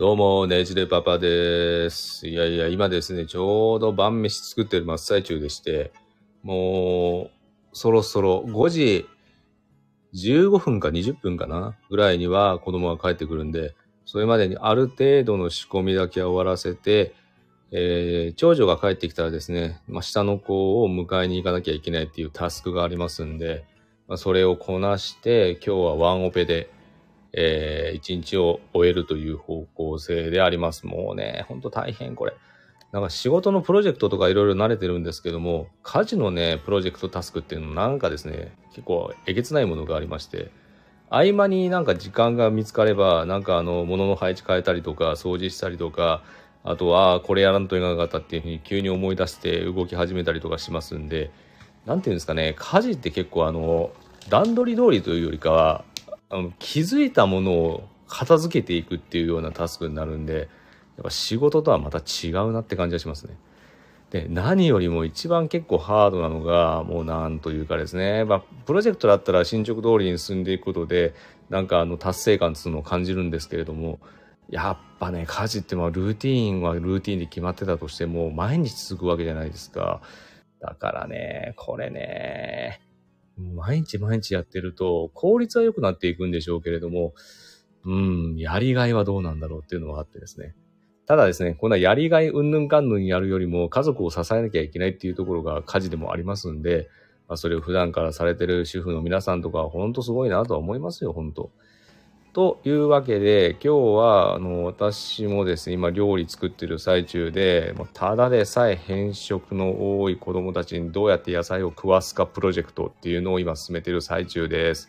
どうも、ねじれパパです。いやいや、今ですね、ちょうど晩飯作ってる真っ最中でして、もう、そろそろ5時15分か20分かなぐらいには子供が帰ってくるんで、それまでにある程度の仕込みだけは終わらせて、えー長女が帰ってきたらですね、まあ、下の子を迎えに行かなきゃいけないっていうタスクがありますんで、まあ、それをこなして、今日はワンオペで、えー一日を終えるという方向性であります。もうね、ほんと大変これ。なんか仕事のプロジェクトとかいろいろ慣れてるんですけども、家事のね、プロジェクトタスクっていうのなんかですね、結構えげつないものがありまして、合間になんか時間が見つかれば、なんかあの、物の配置変えたりとか、掃除したりとか、あとは、これやらんといかなかったっていうふうに急に思い出して動き始めたりとかしますんで、なんていうんですかね、家事って結構あの、段取り通りというよりかは、あの気づいたものを片付けていくっていうようなタスクになるんで、やっぱ仕事とはまた違うなって感じがしますね。で、何よりも一番結構ハードなのが、もうなんというかですね、まあ、プロジェクトだったら進捗通りに進んでいくことで、なんかあの達成感っていうのを感じるんですけれども、やっぱね、家事ってまあルーティーンはルーティーンで決まってたとしても、毎日続くわけじゃないですか。だからね、これね、毎日毎日やってると、効率は良くなっていくんでしょうけれども、うん、やりがいはどうなんだろうっていうのがあってですね。ただですね、こんなやりがいうんぬんかんぬんやるよりも家族を支えなきゃいけないっていうところが家事でもありますんで、まあ、それを普段からされてる主婦の皆さんとかは本当すごいなとは思いますよ、本当。というわけで、今日は、あの、私もですね、今料理作ってる最中で、もうただでさえ変色の多い子供たちにどうやって野菜を食わすかプロジェクトっていうのを今進めてる最中です。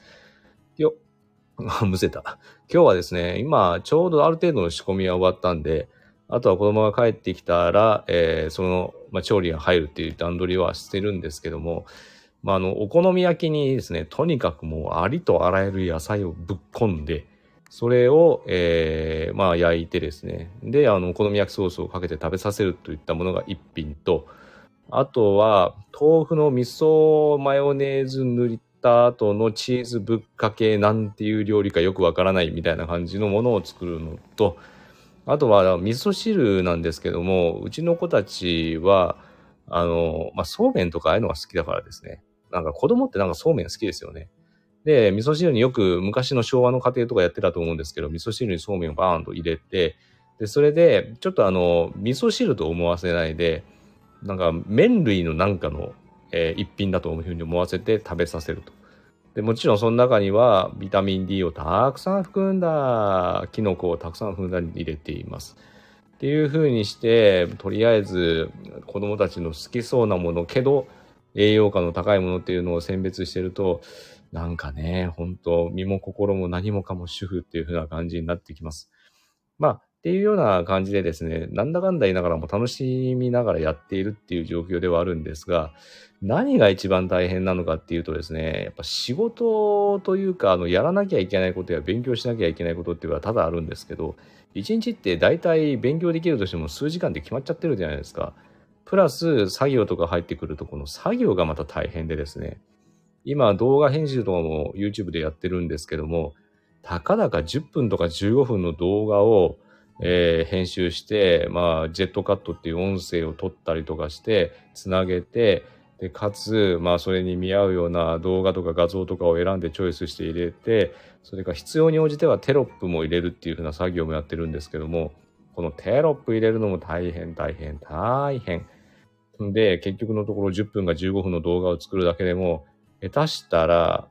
よっ。むせた。今日はですね、今、ちょうどある程度の仕込みは終わったんで、あとは子供が帰ってきたら、えーその、まあ、調理が入るっていう段取りはしてるんですけども、まあ、あの、お好み焼きにですね、とにかくもうありとあらゆる野菜をぶっ込んで、それを、えーまあ、焼いてですね、で、あの、お好み焼きソースをかけて食べさせるといったものが一品と、あとは、豆腐の味噌マヨネーズ塗った後のチーズぶっかけなんていう料理かよくわからないみたいな感じのものを作るのと、あとは味噌汁なんですけども、うちの子たちは、あの、まあ、そうめんとかああいうのが好きだからですね。なんか子供ってなんかそうめん好きですよね。で、味噌汁によく昔の昭和の家庭とかやってたと思うんですけど、味噌汁にそうめんをバーンと入れて、で、それで、ちょっとあの、味噌汁と思わせないで、なんか麺類のなんかの、えー一品だというふうに思わせて食べさせると。で、もちろんその中にはビタミン D をたくさん含んだキノコをたくさんふんだんに入れています。っていうふうにして、とりあえず子供たちの好きそうなものけど、栄養価の高いものっていうのを選別してると、なんかね、本当身も心も何もかも主婦っていう風な感じになってきます。まあ、っていうような感じでですね、なんだかんだ言いながらも楽しみながらやっているっていう状況ではあるんですが、何が一番大変なのかっていうとですね、やっぱ仕事というか、あの、やらなきゃいけないことや勉強しなきゃいけないことっていうのは多々あるんですけど、一日って大体勉強できるとしても数時間で決まっちゃってるじゃないですか。プラス作業とか入ってくると、この作業がまた大変でですね、今動画編集とかも YouTube でやってるんですけども、たかだか10分とか15分の動画を、えー編集して、まあ、ジェットカットっていう音声を取ったりとかして、つなげて、で、かつ、まあ、それに見合うような動画とか画像とかを選んでチョイスして入れて、それから必要に応じてはテロップも入れるっていう風な作業もやってるんですけども、このテロップ入れるのも大変大変大変。で、結局のところ10分か15分の動画を作るだけでも、下手したら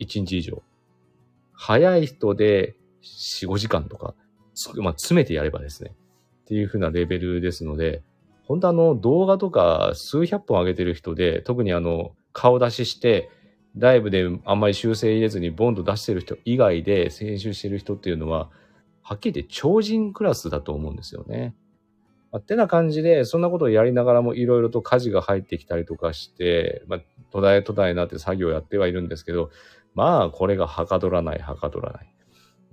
1日以上。早い人で4、5時間とか、まあ、詰めてやればですね。っていう風なレベルですので、本当あの動画とか数百本上げてる人で、特にあの顔出しして、ライブであんまり修正入れずにボンと出してる人以外で編集してる人っていうのは、はっきり言って超人クラスだと思うんですよね。まあ、ってな感じで、そんなことをやりながらもいろいろと家事が入ってきたりとかして、まあ、途絶え途絶えになって作業やってはいるんですけど、まあ、これがはかどらない、はかどらない。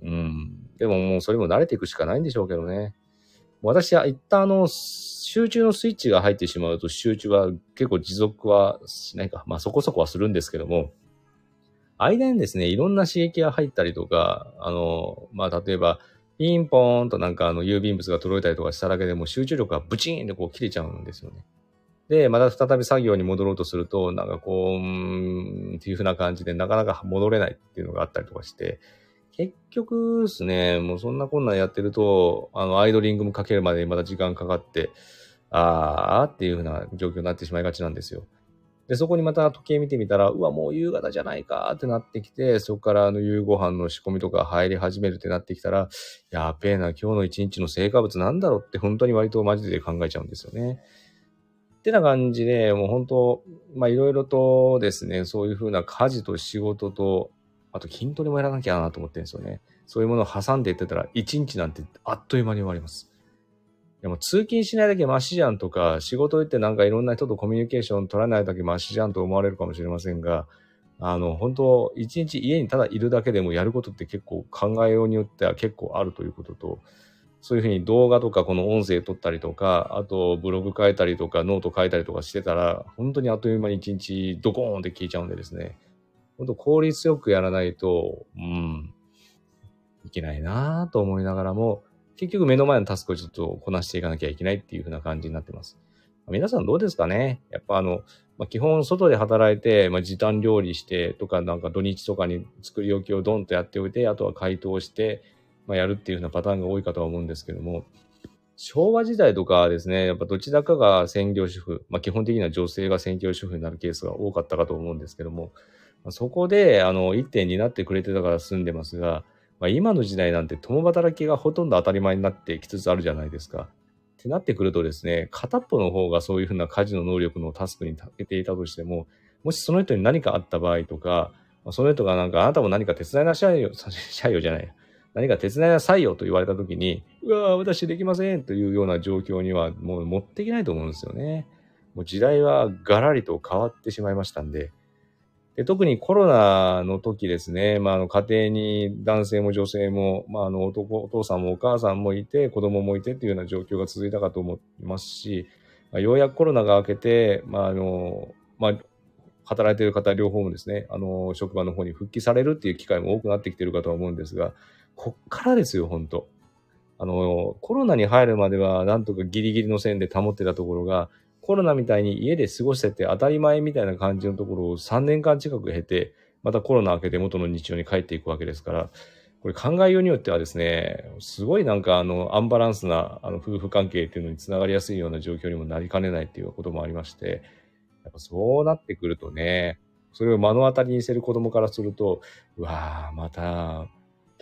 うん。でももうそれも慣れていくしかないんでしょうけどね。私は一旦あの、集中のスイッチが入ってしまうと集中は結構持続はしないか。まあそこそこはするんですけども、間にですね、いろんな刺激が入ったりとか、あの、まあ例えば、ピンポーンとなんかあの郵便物が届いたりとかしただけでも集中力がブチーンってこう切れちゃうんですよね。で、また再び作業に戻ろうとすると、なんかこう、うーんっていう風な感じでなかなか戻れないっていうのがあったりとかして、結局ですね、もうそんなこんなんやってると、あの、アイドリングもかけるまでにまた時間かかって、あーっていう風な状況になってしまいがちなんですよ。で、そこにまた時計見てみたら、うわ、もう夕方じゃないかってなってきて、そこからあの夕ご飯の仕込みとか入り始めるってなってきたら、やべえな、今日の一日の成果物なんだろうって本当に割とマジで考えちゃうんですよね。ってな感じで、もう本当、まあいろいろとですね、そういうふうな家事と仕事と、あと筋トレもやらなきゃなと思ってるんですよね。そういうものを挟んでいってたら、一日なんてあっという間に終わります。でも通勤しないだけマシじゃんとか、仕事行ってなんかいろんな人とコミュニケーション取らないだけマシじゃんと思われるかもしれませんが、あの、本当一日家にただいるだけでもやることって結構考えようによっては結構あるということと、そういうふうに動画とかこの音声撮ったりとか、あとブログ書いたりとかノート書いたりとかしてたら、本当にあっという間に一日ドコーンって消えちゃうんでですね、本当効率よくやらないと、うん、いけないなぁと思いながらも、結局目の前のタスクをちょっとこなしていかなきゃいけないっていう風な感じになってます。皆さんどうですかね？やっぱあの、まあ、基本外で働いて、まあ、時短料理してとか、なんか土日とかに作り置きをドンとやっておいて、あとは解凍して、まあ、やるっていう風なパターンが多いかとは思うんですけども、昭和時代とかですね、やっぱどちらかが専業主婦、まあ、基本的には女性が専業主婦になるケースが多かったかと思うんですけども、そこで、あの、一点になってくれてたから済んでますが、まあ、今の時代なんて共働きがほとんど当たり前になってきつつあるじゃないですか。ってなってくるとですね、片っぽの方がそういうふうな家事の能力のタスクに長けていたとしても、もしその人に何かあった場合とか、その人がなんかあなたも何か手伝いなさいよ、さいよじゃない。何か手伝いなさいよと言われたときに、うわぁ、私できませんというような状況にはもう持っていけないと思うんですよね。もう時代はガラリと変わってしまいましたんで、で特にコロナの時ですね、まあ、あの家庭に男性も女性も、まあ、あの男お父さんもお母さんもいて子供もいてっていうような状況が続いたかと思いますし、まあ、ようやくコロナが明けて、まああのまあ、働いている方両方もですね、あの職場の方に復帰されるっていう機会も多くなってきているかとは思うんですが、こっからですよ、本当。あの、コロナに入るまではなんとかギリギリの線で保ってたところが、コロナみたいに家で過ごしてて当たり前みたいな感じのところを3年間近く経て、またコロナ明けて元の日常に帰っていくわけですから、これ考えようによってはですね、すごいなんかあのアンバランスなあの夫婦関係っていうのにつながりやすいような状況にもなりかねないっていうこともありまして、やっぱそうなってくるとね、それを目の当たりにしてる子供からすると、うわぁ、また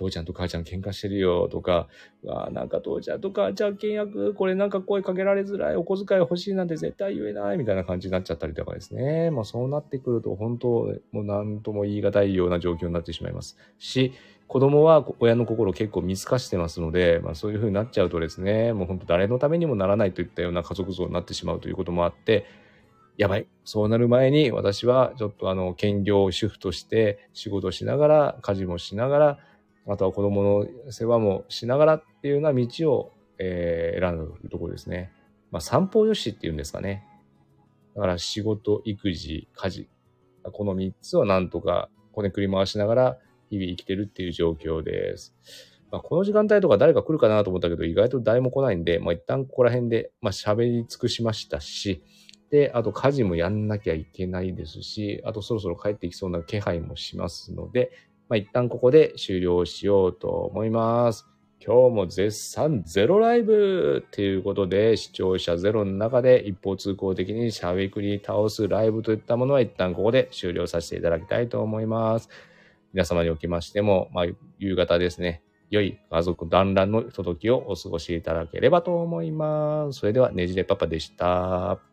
父ちゃんと母ちゃん喧嘩してるよとか、あなんか父ちゃんと母ちゃん契約、これなんか声かけられづらい、お小遣い欲しいなんて絶対言えないみたいな感じになっちゃったりとかですね。まあそうなってくると本当、もう何とも言い難いような状況になってしまいます。し、子供は親の心を結構見透かしてますので、まあそういう風になっちゃうとですね、もう本当誰のためにもならないといったような家族像になってしまうということもあって、やばい。そうなる前に私はちょっとあの、兼業主婦として仕事しながら、家事もしながら、あとは子供の世話もしながらっていうような道を、えー、選んだというところですね。まあ、散歩よしっていうんですかね。だから仕事、育児、家事。この3つをなんとかこねくり回しながら日々生きてるっていう状況です。まあ、この時間帯とか誰か来るかなと思ったけど、意外と誰も来ないんで、まあ、一旦ここら辺で、まあ、喋り尽くしましたし、で、あと家事もやんなきゃいけないですし、あとそろそろ帰ってきそうな気配もしますので、まあ、一旦ここで終了しようと思います。今日も絶賛ゼロライブっていうことで視聴者ゼロの中で一方通行的にしゃべくり倒すライブといったものは一旦ここで終了させていただきたいと思います。皆様におきましても、まあ、夕方ですね、良い家族団らんの届きをお過ごしいただければと思います。それではねじれパパでした。